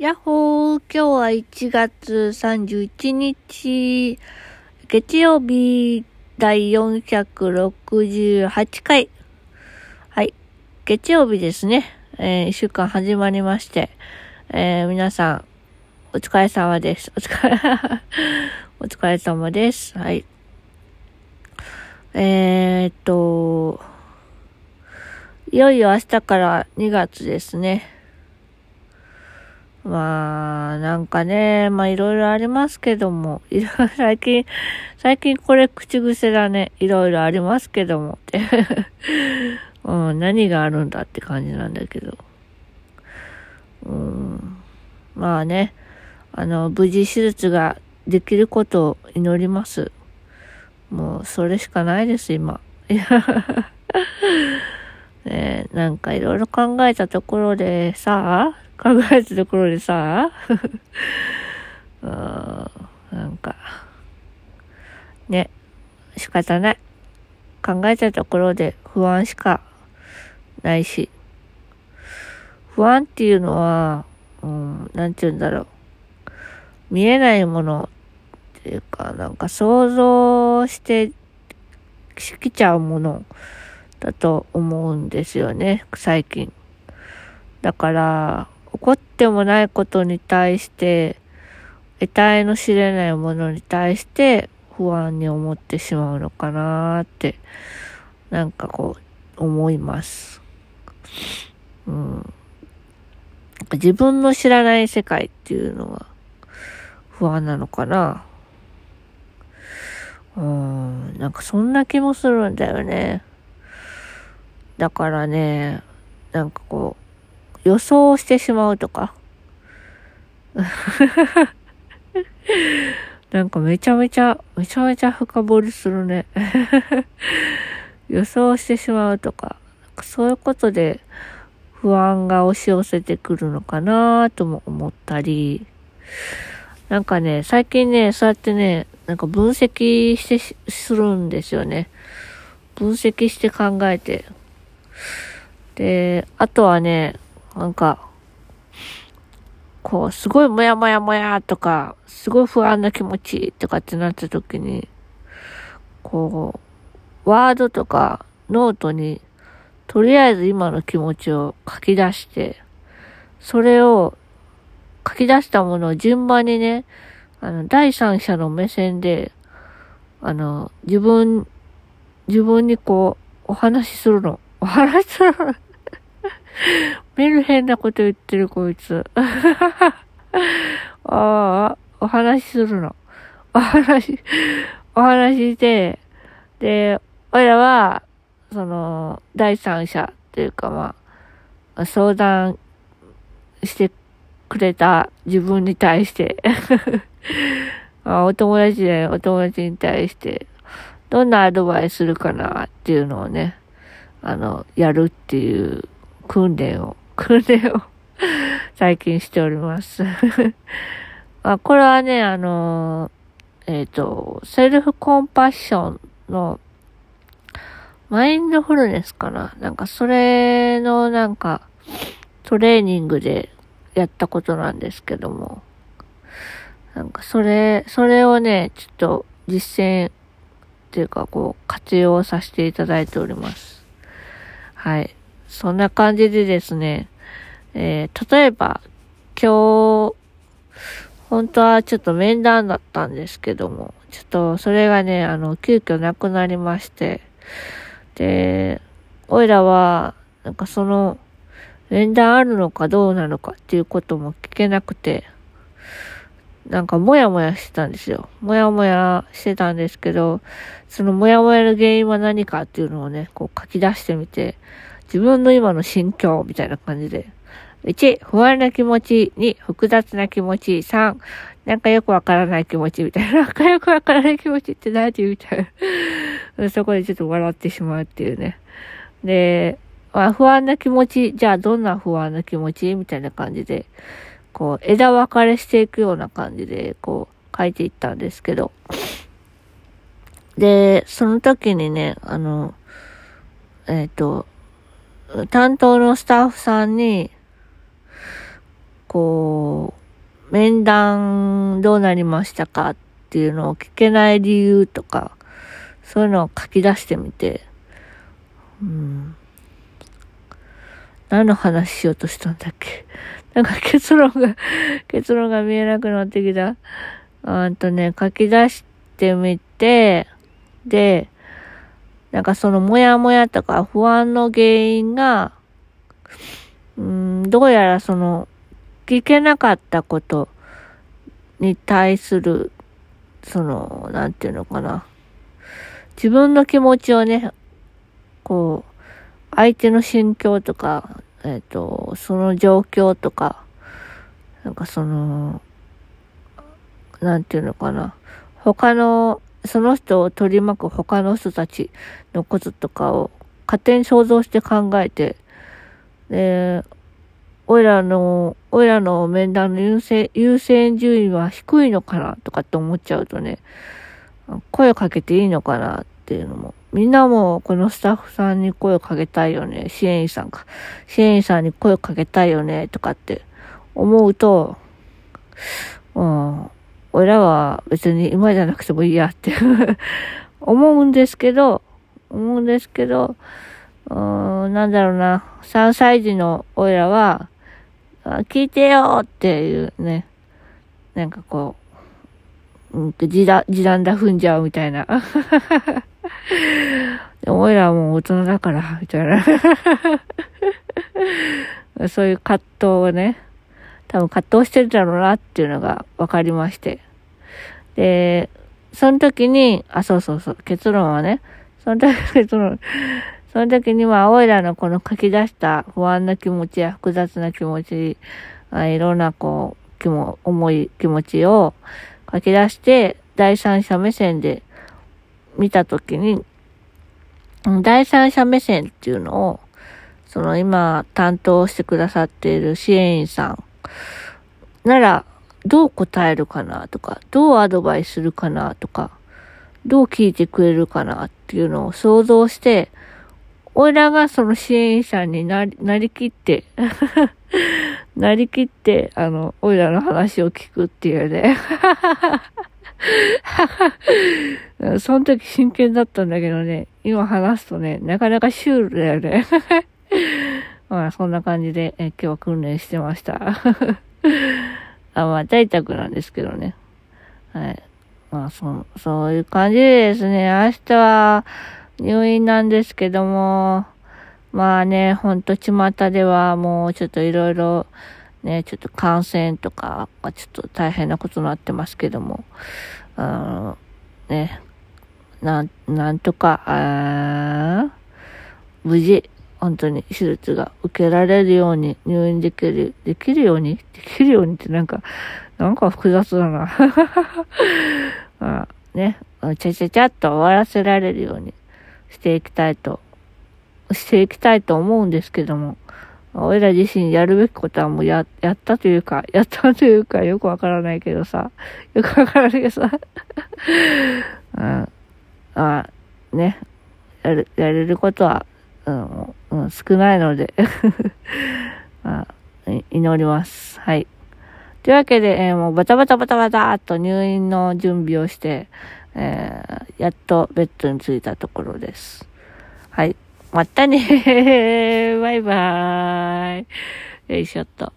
やっほー、今日は1月31日、月曜日第468回。はい。月曜日ですね。えー、1週間始まりまして、えー、皆さん、お疲れ様です。お疲れ お疲れ様です。はい。えー、っと、いよいよ明日から2月ですね。まあ、なんかね、まあいろいろありますけども、いろいろ最近、最近これ口癖だね。いろいろありますけどもって。うん、何があるんだって感じなんだけど。うん、まあね、あの、無事手術ができることを祈ります。もう、それしかないです、今。ねなんかいろいろ考えたところでさあ、考えたところでさ、うん、なんか、ね、仕方ない。考えたところで不安しかないし、不安っていうのは、うん、なんて言うんだろう。見えないものっていうか、なんか想像してしきちゃうものだと思うんですよね、最近。だから、起こってもないことに対して、得体の知れないものに対して不安に思ってしまうのかなーって、なんかこう、思います。うん。自分の知らない世界っていうのは不安なのかな。うん、なんかそんな気もするんだよね。だからね、なんかこう、予想してしまうとか。なんかめちゃめちゃ、めちゃめちゃ深掘りするね。予想してしまうとか、かそういうことで不安が押し寄せてくるのかなとも思ったり、なんかね、最近ね、そうやってね、なんか分析してするんですよね。分析して考えて。で、あとはね、なんか、こう、すごいもやもやもやとか、すごい不安な気持ちとかってなった時に、こう、ワードとかノートに、とりあえず今の気持ちを書き出して、それを書き出したものを順番にね、あの、第三者の目線で、あの、自分、自分にこう、お話しするの。お話しするの。メル変なこと言ってるこいつ。ああ、お話しするの。お話、お話で、で、俺らは、その、第三者っていうかまあ、相談してくれた自分に対して あ、お友達で、お友達に対して、どんなアドバイスするかなっていうのをね、あの、やるっていう訓練を、訓練を最近しております あ。これはね、あの、えっ、ー、と、セルフコンパッションのマインドフルネスかななんかそれのなんかトレーニングでやったことなんですけども、なんかそれ、それをね、ちょっと実践っていうかこう活用させていただいております。はい。そんな感じでですね、えー、例えば、今日、本当はちょっと面談だったんですけども、ちょっとそれがね、あの、急遽なくなりまして、で、おいらは、なんかその、面談あるのかどうなのかっていうことも聞けなくて、なんかもやもやしてたんですよ。もやもやしてたんですけど、そのもやもやの原因は何かっていうのをね、こう書き出してみて、自分の今の心境みたいな感じで。1、不安な気持ち。2、複雑な気持ち。3、なんかよくわからない気持ちみたいな。なんかよくわからない気持ちって何？みたいな。そこでちょっと笑ってしまうっていうね。で、まあ、不安な気持ち。じゃあどんな不安な気持ち？みたいな感じで、こう、枝分かれしていくような感じで、こう、書いていったんですけど。で、その時にね、あの、えっ、ー、と、担当のスタッフさんに、こう、面談どうなりましたかっていうのを聞けない理由とか、そういうのを書き出してみて、うん。何の話しようとしたんだっけ？なんか結論が 結論が見えなくなってきた。うんとね、書き出してみて、で、なんかそのモヤモヤとか不安の原因が、うん、どうやらその、聞けなかったことに対する、その、なんていうのかな。自分の気持ちをね、こう、相手の心境とか、えっ、ー、と、その状況とか、なんかその、なんていうのかな。他の、その人を取り巻く他の人たちのこととかを勝手に想像して考えて、で、おいらの、おいらの面談の優先、優先順位は低いのかなとかって思っちゃうとね、声かけていいのかなっていうのも。みんなもこのスタッフさんに声をかけたいよね。支援員さんか。支援員さんに声をかけたいよね。とかって思うと、うん、俺らは別に今じゃなくてもいいやって 思うんですけど、思うんですけど、うん、なんだろうな。3歳児の俺らは、聞いてよっていうね、なんかこう、うん、時短、時短だ踏んじゃうみたいな。でも、俺らはもう大人だから、みたいな。そういう葛藤をね、多分葛藤してるだろうなっていうのが分かりまして。で、その時に、あ、そうそうそう、結論はね、その時、結論、その時には、おいらのこの書き出した不安な気持ちや複雑な気持ち、あいろんなこう、気も、重い気持ちを書き出して、第三者目線で見たときに、第三者目線っていうのを、その今担当してくださっている支援員さんならどう答えるかなとか、どうアドバイスするかなとか、どう聞いてくれるかなっていうのを想像して、俺らがその支援員さんになり、なりきって なりきって、あの、俺らの話を聞くっていうね。その時真剣だったんだけどね、今話すとね、なかなかシュールだよね。まあ、そんな感じで、え今日は訓練してました あ、まあ、在宅なんですけどね。はい。まあ、そ、そういう感じですね、明日は入院なんですけども、まあね、ほんと巷ではもうちょっといろいろね、ちょっと感染とかがちょっと大変なことになってますけども、あの、ね、なん、なんとか、あ無事、本当に手術が受けられるように、入院できる、できるように？できるようにってなんか、なんか複雑だな。まあ、ね、ちゃちゃちゃっと終わらせられるようにしていきたいと、していきたいと思うんですけども、俺ら自身やるべきことはもうや、やったというか、やったというか、よくわからないけどさ、よくわからないけどさ、うん、あね、やる、やれることは、うん、うん、少ないので あ、祈ります。はい。というわけで、えー、もうバタバタバタバタっと入院の準備をして、えー、やっとベッドに着いたところです。はい。またね バイバーイ。よいしょっと。